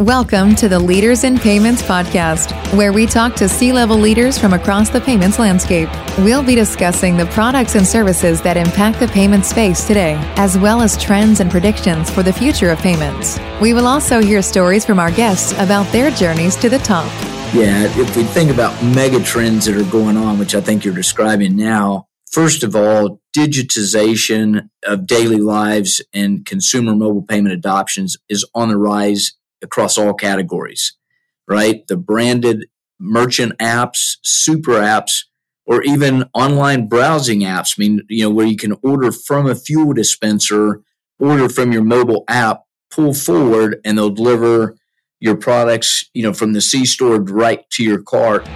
Welcome to the Leaders in Payments podcast, where we talk to C level leaders from across the payments landscape. We'll be discussing the products and services that impact the payment space today, as well as trends and predictions for the future of payments. We will also hear stories from our guests about their journeys to the top. Yeah, if we think about mega trends that are going on, which I think you're describing now, first of all, digitization of daily lives and consumer mobile payment adoptions is on the rise across all categories, right? The branded merchant apps, super apps, or even online browsing apps. I mean, you know, where you can order from a fuel dispenser, order from your mobile app, pull forward, and they'll deliver your products, you know, from the C store right to your cart.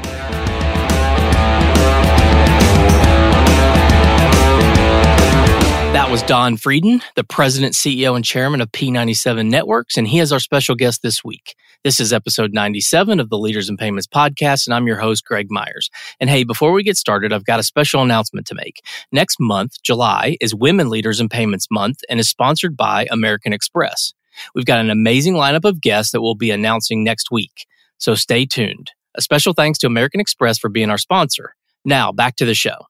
Was Don Frieden, the president, CEO, and chairman of P97 Networks, and he is our special guest this week. This is episode 97 of the Leaders in Payments podcast, and I'm your host, Greg Myers. And hey, before we get started, I've got a special announcement to make. Next month, July, is Women Leaders in Payments Month and is sponsored by American Express. We've got an amazing lineup of guests that we'll be announcing next week, so stay tuned. A special thanks to American Express for being our sponsor. Now, back to the show.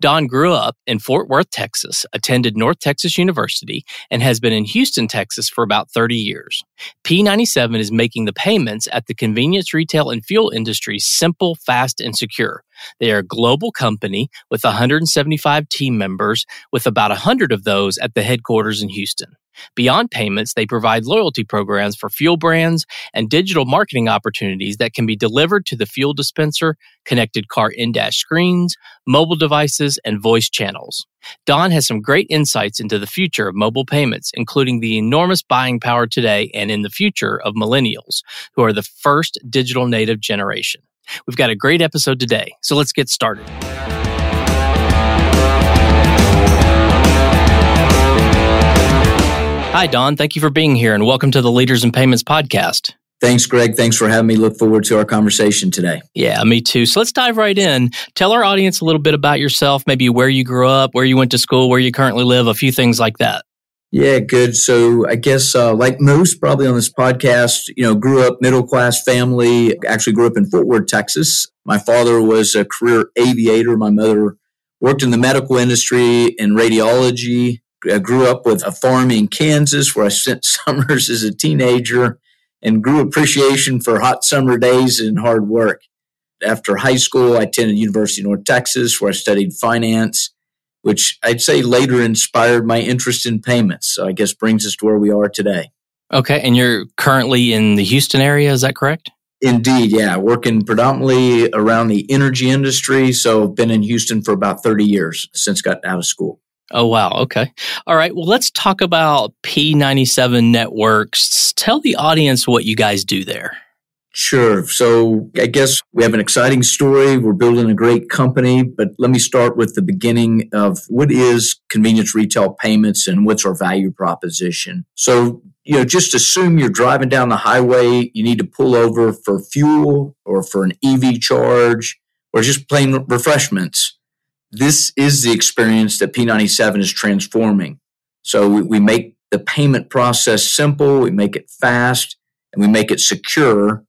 Don grew up in Fort Worth, Texas, attended North Texas University, and has been in Houston, Texas for about 30 years. P97 is making the payments at the convenience retail and fuel industry simple, fast, and secure. They are a global company with 175 team members, with about 100 of those at the headquarters in Houston. Beyond payments, they provide loyalty programs for fuel brands and digital marketing opportunities that can be delivered to the fuel dispenser, connected car in-dash screens, mobile devices, and voice channels. Don has some great insights into the future of mobile payments, including the enormous buying power today and in the future of millennials, who are the first digital native generation. We've got a great episode today, so let's get started. Hi, Don. Thank you for being here and welcome to the Leaders in Payments podcast. Thanks, Greg. Thanks for having me. Look forward to our conversation today. Yeah, me too. So let's dive right in. Tell our audience a little bit about yourself, maybe where you grew up, where you went to school, where you currently live, a few things like that. Yeah, good. So I guess, uh, like most probably on this podcast, you know, grew up middle class family, actually grew up in Fort Worth, Texas. My father was a career aviator. My mother worked in the medical industry in radiology. I grew up with a farm in Kansas where I spent summers as a teenager and grew appreciation for hot summer days and hard work. After high school, I attended University of North Texas where I studied finance, which I'd say later inspired my interest in payments. So I guess brings us to where we are today. Okay. And you're currently in the Houston area, is that correct? Indeed, yeah. Working predominantly around the energy industry. So I've been in Houston for about 30 years since got out of school. Oh, wow. Okay. All right. Well, let's talk about P97 networks. Tell the audience what you guys do there. Sure. So I guess we have an exciting story. We're building a great company, but let me start with the beginning of what is convenience retail payments and what's our value proposition. So, you know, just assume you're driving down the highway, you need to pull over for fuel or for an EV charge or just plain refreshments this is the experience that P97 is transforming. So we, we make the payment process simple, we make it fast, and we make it secure.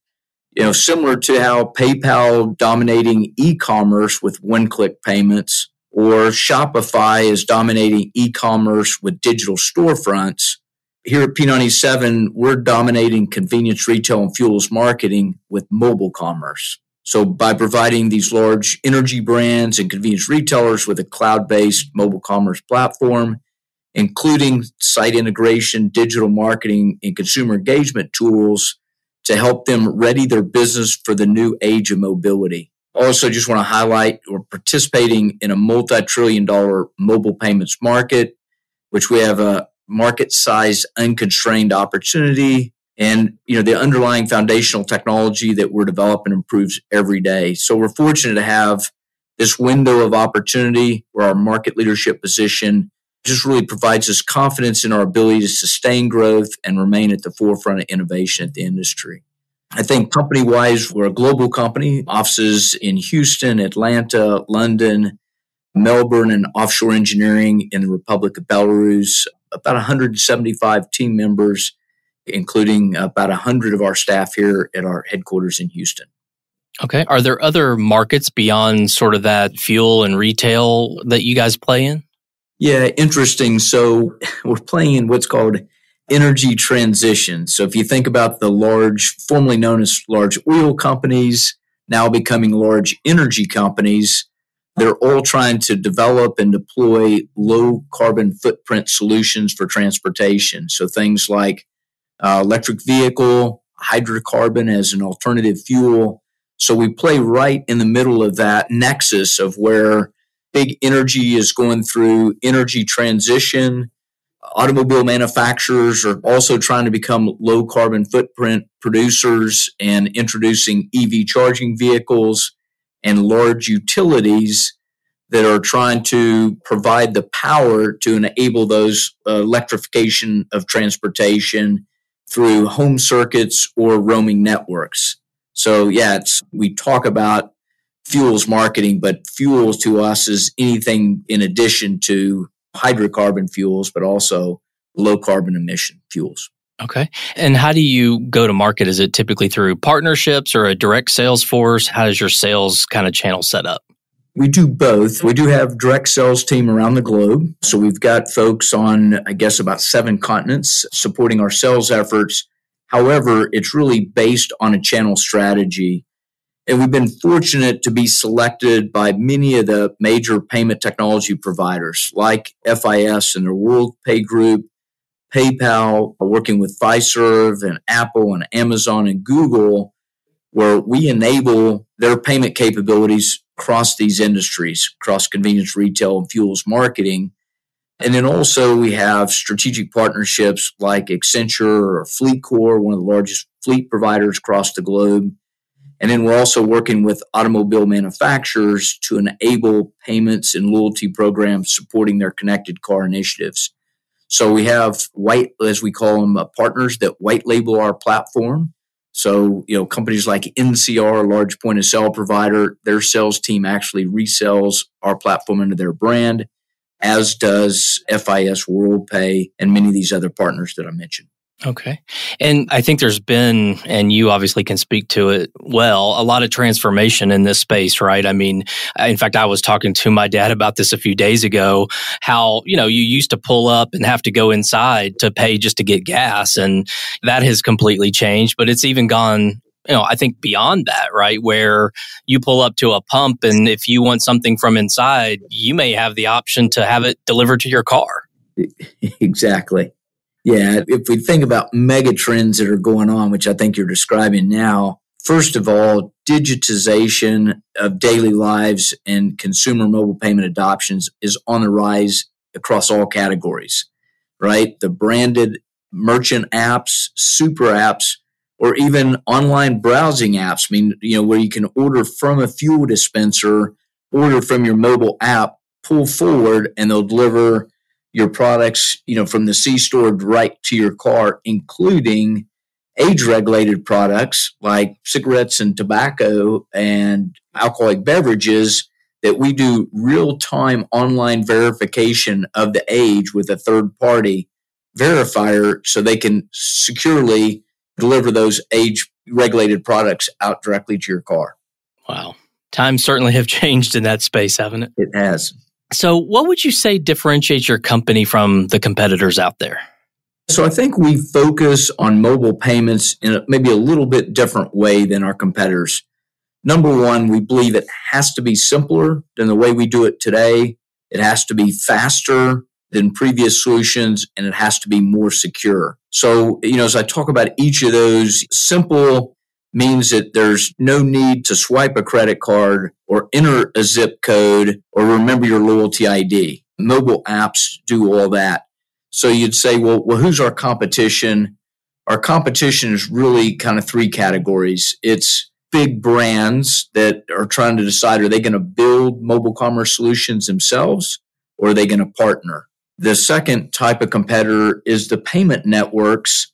You know, similar to how PayPal dominating e-commerce with one-click payments or Shopify is dominating e-commerce with digital storefronts. Here at P97, we're dominating convenience retail and fuels marketing with mobile commerce. So by providing these large energy brands and convenience retailers with a cloud-based mobile commerce platform, including site integration, digital marketing, and consumer engagement tools to help them ready their business for the new age of mobility. Also, just want to highlight we're participating in a multi-trillion dollar mobile payments market, which we have a market size unconstrained opportunity and you know the underlying foundational technology that we're developing improves every day so we're fortunate to have this window of opportunity where our market leadership position just really provides us confidence in our ability to sustain growth and remain at the forefront of innovation at the industry i think company wise we're a global company offices in houston atlanta london melbourne and offshore engineering in the republic of belarus about 175 team members including about 100 of our staff here at our headquarters in Houston. Okay. Are there other markets beyond sort of that fuel and retail that you guys play in? Yeah, interesting. So we're playing in what's called energy transition. So if you think about the large, formerly known as large oil companies, now becoming large energy companies, they're all trying to develop and deploy low carbon footprint solutions for transportation. So things like uh, electric vehicle, hydrocarbon as an alternative fuel. So we play right in the middle of that nexus of where big energy is going through energy transition. Automobile manufacturers are also trying to become low carbon footprint producers and introducing EV charging vehicles and large utilities that are trying to provide the power to enable those uh, electrification of transportation through home circuits or roaming networks. So yeah, it's, we talk about fuels marketing, but fuels to us is anything in addition to hydrocarbon fuels, but also low carbon emission fuels. Okay. And how do you go to market? Is it typically through partnerships or a direct sales force? How does your sales kind of channel set up? We do both. We do have direct sales team around the globe. So we've got folks on, I guess, about seven continents supporting our sales efforts. However, it's really based on a channel strategy. And we've been fortunate to be selected by many of the major payment technology providers like FIS and their WorldPay Group, PayPal, working with Fiserv and Apple and Amazon and Google, where we enable their payment capabilities across these industries, across convenience retail and fuels marketing. And then also we have strategic partnerships like Accenture or FleetCor, one of the largest fleet providers across the globe. And then we're also working with automobile manufacturers to enable payments and loyalty programs supporting their connected car initiatives. So we have white, as we call them, uh, partners that white label our platform. So, you know, companies like NCR, a large point of sale provider, their sales team actually resells our platform under their brand, as does FIS WorldPay and many of these other partners that I mentioned. Okay. And I think there's been, and you obviously can speak to it well, a lot of transformation in this space, right? I mean, in fact, I was talking to my dad about this a few days ago, how, you know, you used to pull up and have to go inside to pay just to get gas. And that has completely changed, but it's even gone you know, I think beyond that, right? Where you pull up to a pump and if you want something from inside, you may have the option to have it delivered to your car. Exactly. Yeah, if we think about mega trends that are going on, which I think you're describing now, first of all, digitization of daily lives and consumer mobile payment adoptions is on the rise across all categories, right? The branded merchant apps, super apps, or even online browsing apps. I mean, you know, where you can order from a fuel dispenser, order from your mobile app, pull forward, and they'll deliver your products, you know, from the C store right to your car, including age regulated products like cigarettes and tobacco and alcoholic beverages that we do real time online verification of the age with a third party verifier so they can securely deliver those age regulated products out directly to your car. Wow. Times certainly have changed in that space, haven't it? It has. So, what would you say differentiates your company from the competitors out there? So, I think we focus on mobile payments in maybe a little bit different way than our competitors. Number one, we believe it has to be simpler than the way we do it today. It has to be faster than previous solutions and it has to be more secure. So, you know, as I talk about each of those, simple means that there's no need to swipe a credit card or enter a zip code or remember your loyalty ID. Mobile apps do all that. So you'd say, well, well, who's our competition? Our competition is really kind of three categories. It's big brands that are trying to decide are they going to build mobile commerce solutions themselves or are they going to partner? The second type of competitor is the payment networks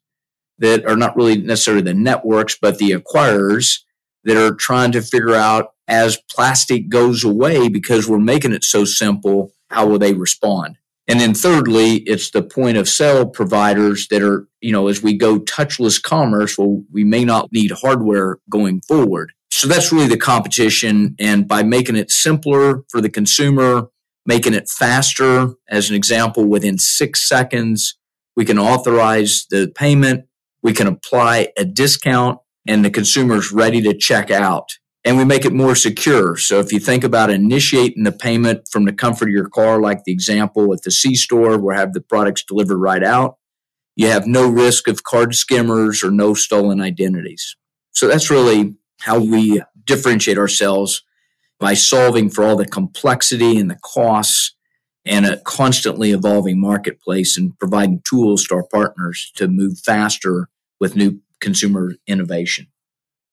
that are not really necessarily the networks, but the acquirers that are trying to figure out as plastic goes away because we're making it so simple, how will they respond? And then thirdly, it's the point of sale providers that are, you know, as we go touchless commerce, well, we may not need hardware going forward. So that's really the competition. And by making it simpler for the consumer, making it faster, as an example, within six seconds, we can authorize the payment, we can apply a discount, and the consumer is ready to check out. And we make it more secure. So if you think about initiating the payment from the comfort of your car, like the example at the C store where have the products delivered right out, you have no risk of card skimmers or no stolen identities. So that's really how we differentiate ourselves by solving for all the complexity and the costs and a constantly evolving marketplace and providing tools to our partners to move faster with new consumer innovation.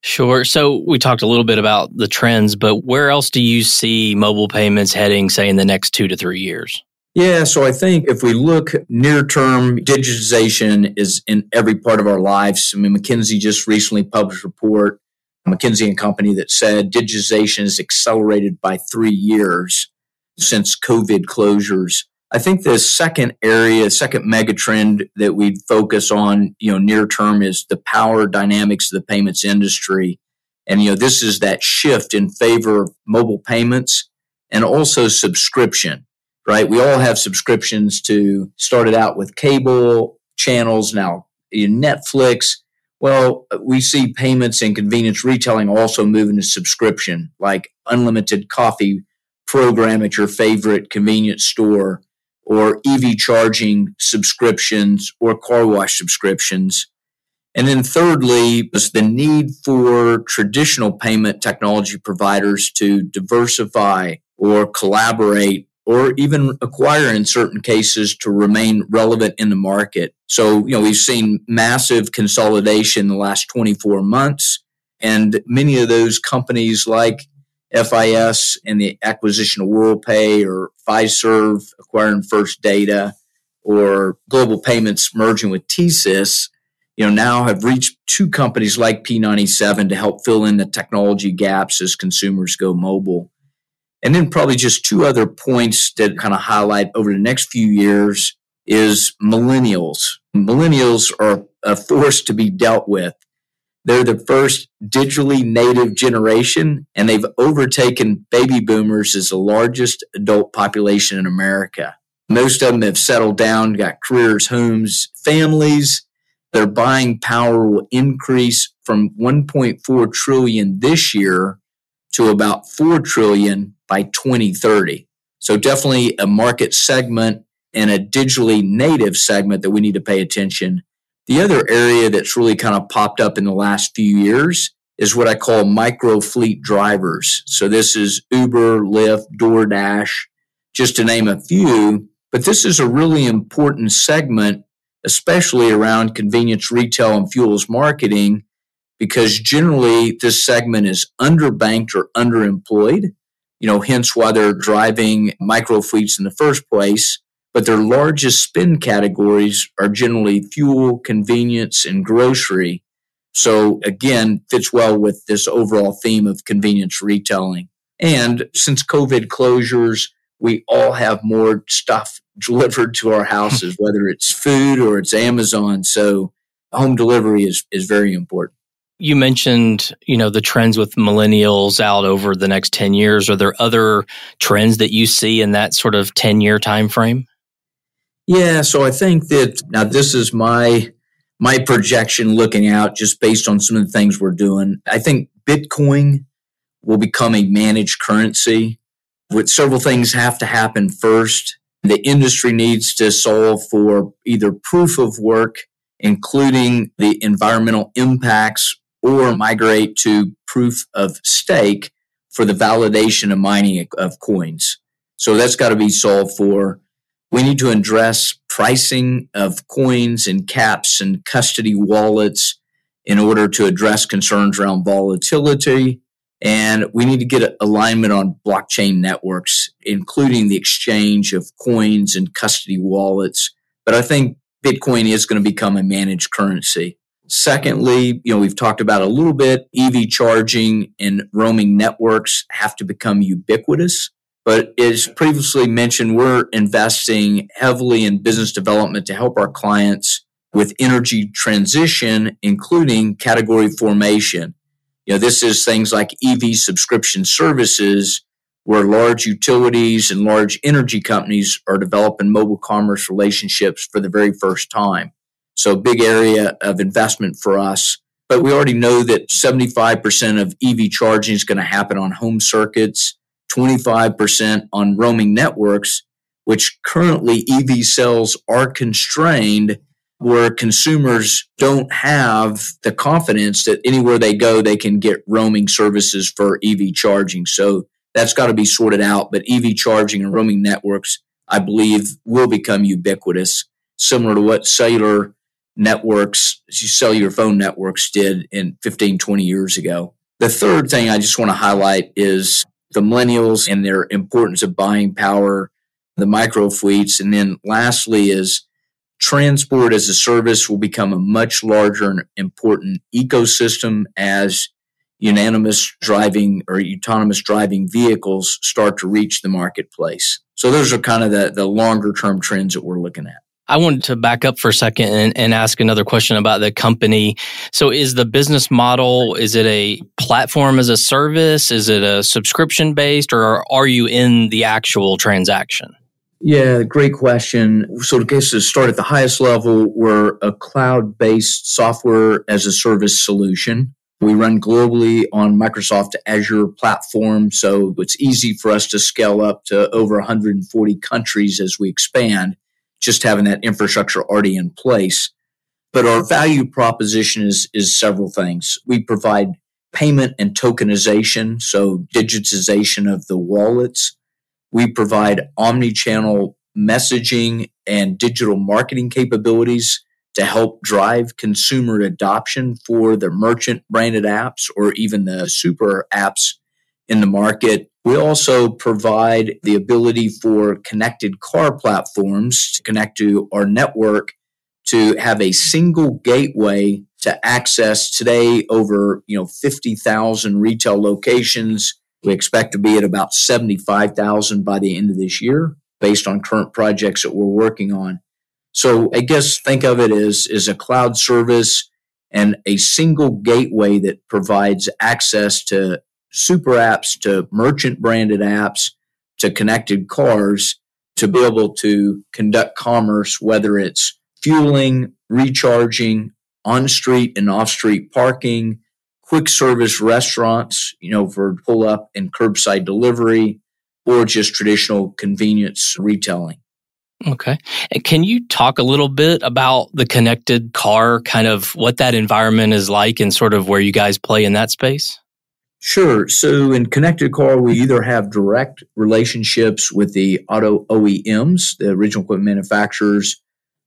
Sure. So we talked a little bit about the trends, but where else do you see mobile payments heading, say, in the next two to three years? Yeah, so I think if we look near term, digitization is in every part of our lives. I mean, McKinsey just recently published a report, McKinsey and Company, that said digitization is accelerated by three years since COVID closures. I think the second area, second megatrend that we'd focus on, you know, near term is the power dynamics of the payments industry. And, you know, this is that shift in favor of mobile payments and also subscription, right? We all have subscriptions to started out with cable channels, now Netflix. Well, we see payments and convenience retailing also moving to subscription, like unlimited coffee program at your favorite convenience store or EV charging subscriptions or car wash subscriptions. And then thirdly is the need for traditional payment technology providers to diversify or collaborate or even acquire in certain cases to remain relevant in the market. So, you know, we've seen massive consolidation in the last 24 months and many of those companies like FIS and the acquisition of WorldPay or Fiserv acquiring First Data or Global Payments merging with TSYS, you know, now have reached two companies like P97 to help fill in the technology gaps as consumers go mobile. And then probably just two other points that kind of highlight over the next few years is millennials. Millennials are a force to be dealt with. They're the first digitally native generation, and they've overtaken baby boomers as the largest adult population in America. Most of them have settled down, got careers, homes, families. Their buying power will increase from 1.4 trillion this year to about 4 trillion by 2030. So definitely a market segment and a digitally native segment that we need to pay attention the other area that's really kind of popped up in the last few years is what I call micro fleet drivers. So this is Uber, Lyft, DoorDash, just to name a few. But this is a really important segment, especially around convenience retail and fuels marketing, because generally this segment is underbanked or underemployed. You know, hence why they're driving micro fleets in the first place but their largest spend categories are generally fuel, convenience, and grocery. So again, fits well with this overall theme of convenience retailing. And since COVID closures, we all have more stuff delivered to our houses, whether it's food or it's Amazon. So home delivery is, is very important. You mentioned, you know, the trends with millennials out over the next 10 years. Are there other trends that you see in that sort of 10 year time frame? Yeah, so I think that now this is my my projection looking out just based on some of the things we're doing. I think Bitcoin will become a managed currency. With several things have to happen first. The industry needs to solve for either proof of work, including the environmental impacts, or migrate to proof of stake for the validation of mining of coins. So that's got to be solved for. We need to address pricing of coins and caps and custody wallets in order to address concerns around volatility. And we need to get alignment on blockchain networks, including the exchange of coins and custody wallets. But I think Bitcoin is going to become a managed currency. Secondly, you know, we've talked about a little bit EV charging and roaming networks have to become ubiquitous. But as previously mentioned, we're investing heavily in business development to help our clients with energy transition, including category formation. You know, this is things like EV subscription services where large utilities and large energy companies are developing mobile commerce relationships for the very first time. So big area of investment for us. But we already know that 75% of EV charging is going to happen on home circuits, 25% on roaming networks, which currently EV sales are constrained where consumers don't have the confidence that anywhere they go, they can get roaming services for EV charging. So that's got to be sorted out. But EV charging and roaming networks, I believe, will become ubiquitous, similar to what cellular networks, cellular phone networks did in 15, 20 years ago. The third thing I just want to highlight is the millennials and their importance of buying power, the micro fleets. And then lastly is transport as a service will become a much larger and important ecosystem as unanimous driving or autonomous driving vehicles start to reach the marketplace. So those are kind of the, the longer term trends that we're looking at. I wanted to back up for a second and, and, ask another question about the company. So is the business model, is it a platform as a service? Is it a subscription based or are you in the actual transaction? Yeah, great question. So to get to start at the highest level, we're a cloud based software as a service solution. We run globally on Microsoft Azure platform, so it's easy for us to scale up to over 140 countries as we expand, just having that infrastructure already in place. But our value proposition is, is several things. We provide payment and tokenization, so digitization of the wallets. We provide omni-channel messaging and digital marketing capabilities to help drive consumer adoption for the merchant branded apps or even the super apps in the market. We also provide the ability for connected car platforms to connect to our network to have a single gateway to access today over, you know, 50,000 retail locations. We expect to be at about 75,000 by the end of this year based on current projects that we're working on. So I guess think of it as, as a cloud service and a single gateway that provides access to super apps, to merchant branded apps, to connected cars to be able to conduct commerce, whether it's fueling, recharging, on street and off street parking, quick service restaurants, you know, for pull up and curbside delivery, or just traditional convenience retailing. Okay. Can you talk a little bit about the connected car, kind of what that environment is like and sort of where you guys play in that space? Sure. So in connected car, we either have direct relationships with the auto OEMs, the original equipment manufacturers,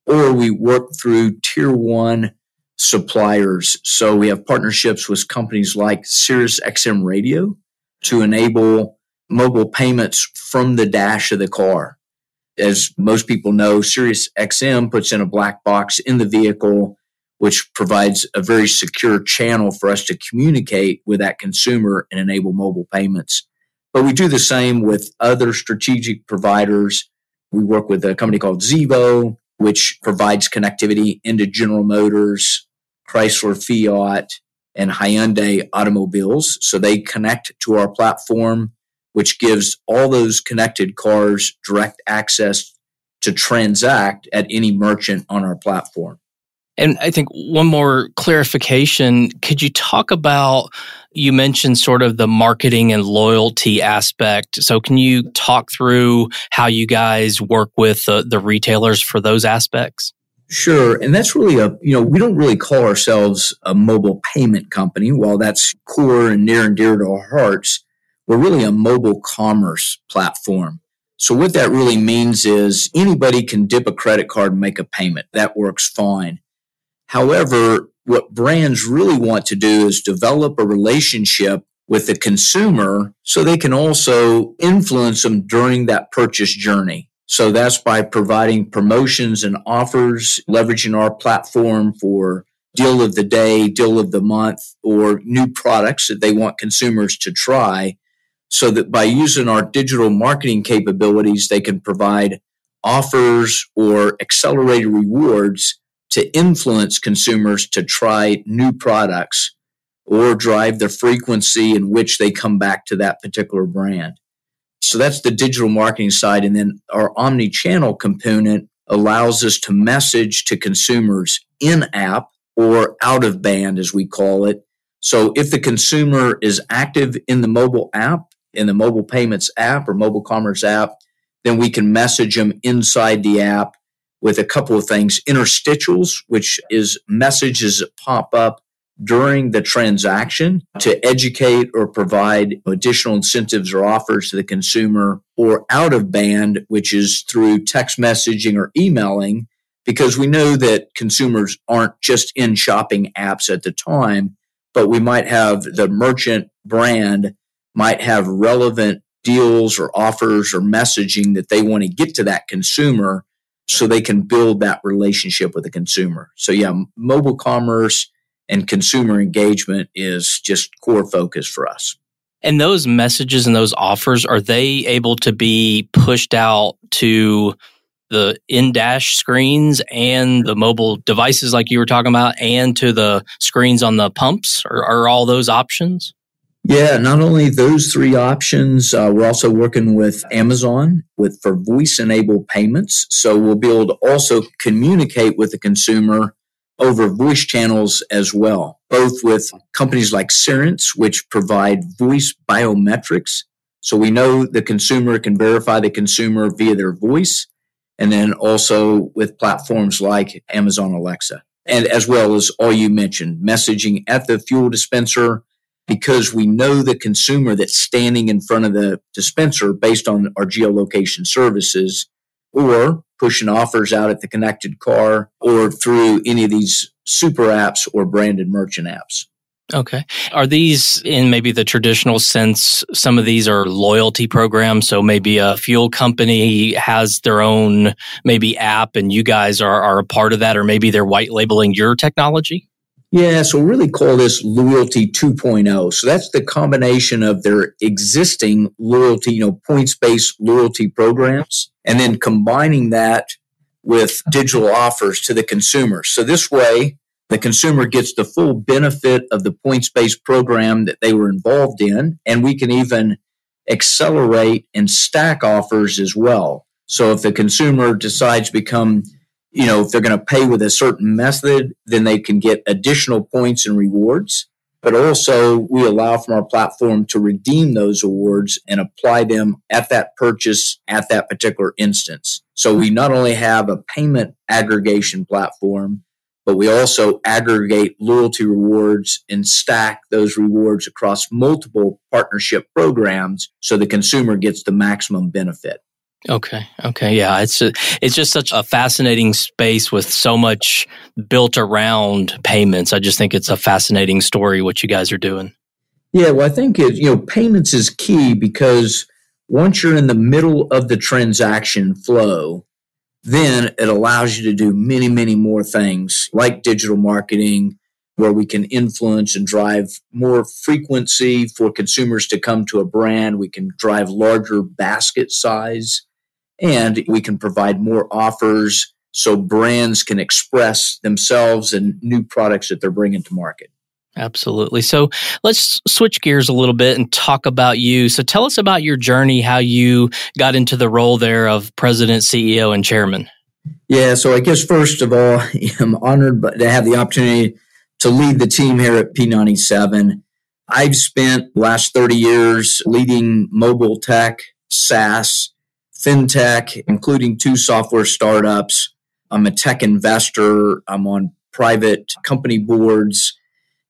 or we work through tier one suppliers. So we have partnerships with companies like Sirius XM Radio to enable mobile payments from the dash of the car as most people know, Sirius XM puts in a black box in the vehicle, which provides a very secure channel for us to communicate with that consumer and enable mobile payments. But we do the same with other strategic providers. We work with a company called Xevo, which provides connectivity into General Motors, Chrysler Fiat, and Hyundai automobiles. So they connect to our platform which gives all those connected cars direct access to transact at any merchant on our platform. And I think one more clarification could you talk about you mentioned sort of the marketing and loyalty aspect. So can you talk through how you guys work with the, the retailers for those aspects? Sure. And that's really a, you know, we don't really call ourselves a mobile payment company. While that's core and near and dear to our hearts, we're really a mobile commerce platform. So what that really means is anybody can dip a credit card and make a payment. That works fine. However, what brands really want to do is develop a relationship with the consumer so they can also influence them during that purchase journey. So that's by providing promotions and offers, leveraging our platform for deal of the day, deal of the month, or new products that they want consumers to try so that by using our digital marketing capabilities, they can provide offers or accelerated rewards to influence consumers to try new products or drive the frequency in which they come back to that particular brand. So that's the digital marketing side. And then our omni channel component allows us to message to consumers in app or out of band, as we call it. So if the consumer is active in the mobile app, in the mobile payments app or mobile commerce app, then we can message them inside the app with a couple of things. Interstitials, which is messages that pop up during the transaction to educate or provide additional incentives or offers to the consumer, or out of band, which is through text messaging or emailing, because we know that consumers aren't just in shopping apps at the time, but we might have the merchant brand might have relevant deals or offers or messaging that they want to get to that consumer so they can build that relationship with the consumer. So yeah, mobile commerce and consumer engagement is just core focus for us. And those messages and those offers, are they able to be pushed out to the in dash screens and the mobile devices like you were talking about and to the screens on the pumps? Or are all those options? Yeah, not only those three options, uh, we're also working with Amazon with for voice enabled payments. So we'll be able to also communicate with the consumer over voice channels as well, both with companies like Cerence, which provide voice biometrics. So we know the consumer can verify the consumer via their voice. And then also with platforms like Amazon Alexa. And as well as all you mentioned, messaging at the fuel dispenser, because we know the consumer that's standing in front of the dispenser based on our geolocation services or pushing offers out at the connected car or through any of these super apps or branded merchant apps. Okay. Are these in maybe the traditional sense? Some of these are loyalty programs. So maybe a fuel company has their own maybe app and you guys are, are a part of that, or maybe they're white labeling your technology? Yeah, so really call this loyalty 2.0. So that's the combination of their existing loyalty, you know, points based loyalty programs, and then combining that with digital offers to the consumer. So this way, the consumer gets the full benefit of the points based program that they were involved in, and we can even accelerate and stack offers as well. So if the consumer decides to become you know, if they're going to pay with a certain method, then they can get additional points and rewards. But also, we allow from our platform to redeem those awards and apply them at that purchase at that particular instance. So we not only have a payment aggregation platform, but we also aggregate loyalty rewards and stack those rewards across multiple partnership programs so the consumer gets the maximum benefit. Okay. Okay. Yeah. It's a, it's just such a fascinating space with so much built around payments. I just think it's a fascinating story what you guys are doing. Yeah. Well, I think it, you know payments is key because once you're in the middle of the transaction flow, then it allows you to do many, many more things like digital marketing, where we can influence and drive more frequency for consumers to come to a brand. We can drive larger basket size and we can provide more offers so brands can express themselves and new products that they're bringing to market. Absolutely. So let's switch gears a little bit and talk about you. So tell us about your journey, how you got into the role there of president, CEO, and chairman. Yeah. So I guess first of all, I'm honored to have the opportunity to lead the team here at P97. I've spent the last 30 years leading mobile tech, SaaS, fintech, including two software startups. I'm a tech investor. I'm on private company boards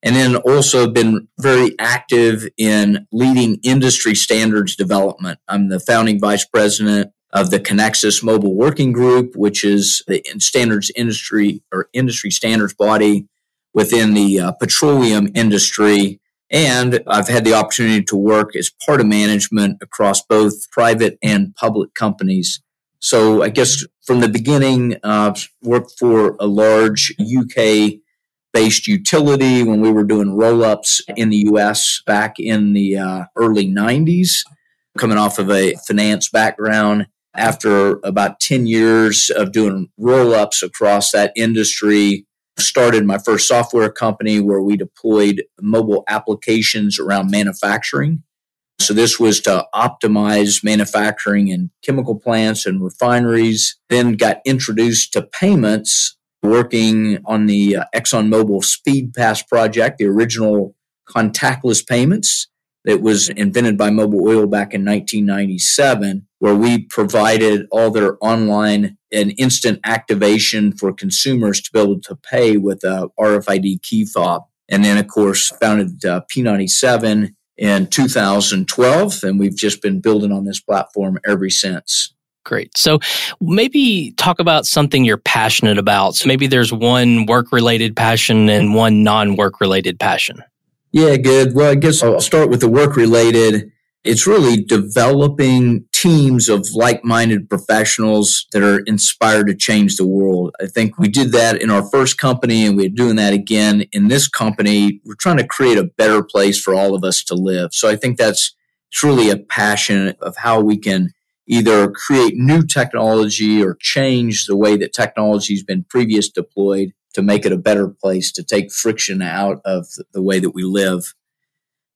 and then also been very active in leading industry standards development. I'm the founding vice president of the Conexxus Mobile Working Group, which is the standards industry or industry standards body within the uh, petroleum industry. And I've had the opportunity to work as part of management across both private and public companies. So I guess from the beginning, uh, worked for a large UK based utility when we were doing roll ups in the US back in the uh, early 90s, coming off of a finance background. After about 10 years of doing roll ups across that industry, started my first software company where we deployed mobile applications around manufacturing. So this was to optimize manufacturing in chemical plants and refineries. Then got introduced to payments, working on the uh, ExxonMobil Speed Pass project, the original contactless payments that was invented by Mobil Oil back in 1997, where we provided all their online and instant activation for consumers to be able to pay with a RFID key fob. And then, of course, founded uh, P97 in 2012, and we've just been building on this platform ever since. Great. So maybe talk about something you're passionate about. So maybe there's one work related passion and one non work related passion. Yeah, good. Well, I guess I'll start with the work related. It's really developing teams of like minded professionals that are inspired to change the world. I think we did that in our first company and we're doing that again in this company. We're trying to create a better place for all of us to live. So I think that's truly a passion of how we can either create new technology or change the way that technology has been previous deployed to make it a better place, to take friction out of the way that we live.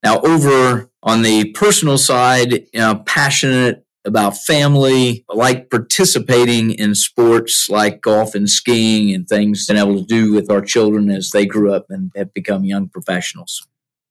Now, over on the personal side, you know, passionate about family, like participating in sports like golf and skiing and things, and able to do with our children as they grew up and have become young professionals.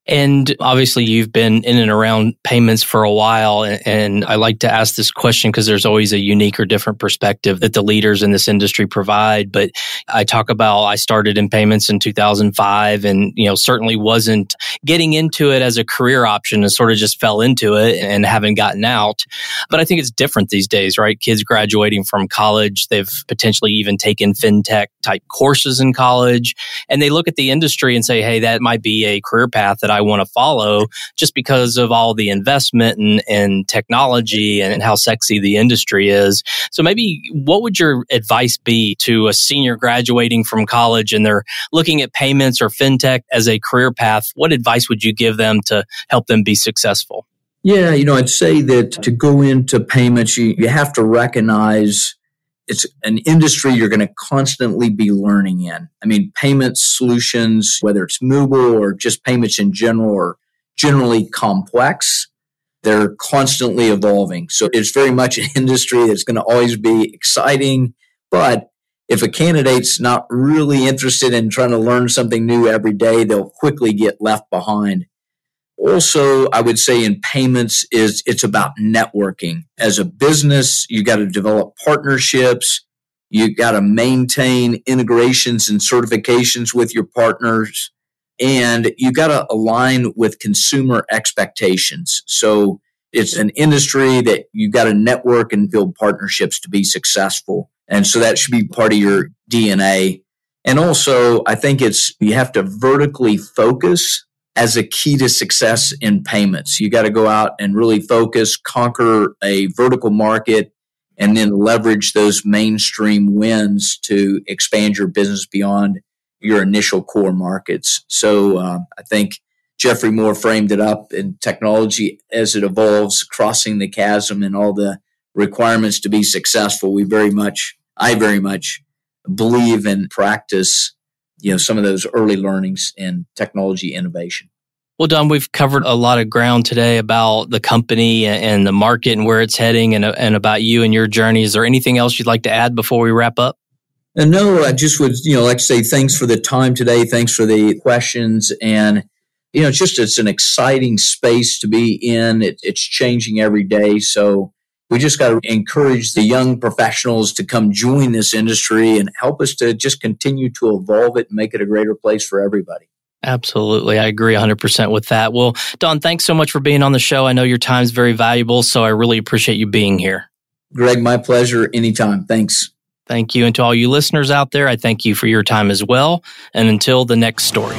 And obviously, you've been in and around payments for a while. And I like to ask this question because there's always a unique or different perspective that the leaders in this industry provide. But I talk about I started in payments in 2005 and, you know, certainly wasn't getting into it as a career option and sort of just fell into it and haven't gotten out. But I think it's different these days, right? Kids graduating from college, they've potentially even taken fintech type courses in college and they look at the industry and say, hey, that might be a career path that I I want to follow just because of all the investment and, and technology and, and how sexy the industry is. So maybe what would your advice be to a senior graduating from college and they're looking at payments or fintech as a career path? What advice would you give them to help them be successful? Yeah, you know, I'd say that to go into payments, you, you have to recognize it's an industry you're going to constantly be learning in. I mean, payment solutions, whether it's mobile or just payments in general, are generally complex. They're constantly evolving. So it's very much an industry that's going to always be exciting. But if a candidate's not really interested in trying to learn something new every day, they'll quickly get left behind also i would say in payments is it's about networking. As a business you got to develop partnerships. You got to maintain integrations and certifications with your partners. And you got to align with consumer expectations. So it's an industry that you got to network and build partnerships to be successful. And so that should be part of your dna and also i think it's you have to vertically focus as a key to success in payments. You got to go out and really focus, conquer a vertical market, and then leverage those mainstream wins to expand your business beyond your initial core markets. So uh, I think Geoffrey Moore framed it up in technology as it evolves, crossing the chasm and all the requirements to be successful. We very much, I very much believe and practice you know some of those early learnings in technology innovation. Well, Don, we've covered a lot of ground today about the company and the market and where it's heading and, and about you and your journey. Is there anything else you'd like to add before we wrap up? And uh, no, I just would, you know, like to say thanks for the time today. Thanks for the questions. And, you know, it's just, it's an exciting space to be in. It, it's changing every day. So we just got to encourage the young professionals to come join this industry and help us to just continue to evolve it and make it a greater place for everybody. Absolutely. I agree 100% with that. Well, Don, thanks so much for being on the show. I know your time is very valuable, so I really appreciate you being here. Greg, my pleasure. Anytime. Thanks. Thank you. And to all you listeners out there, I thank you for your time as well. And until the next story.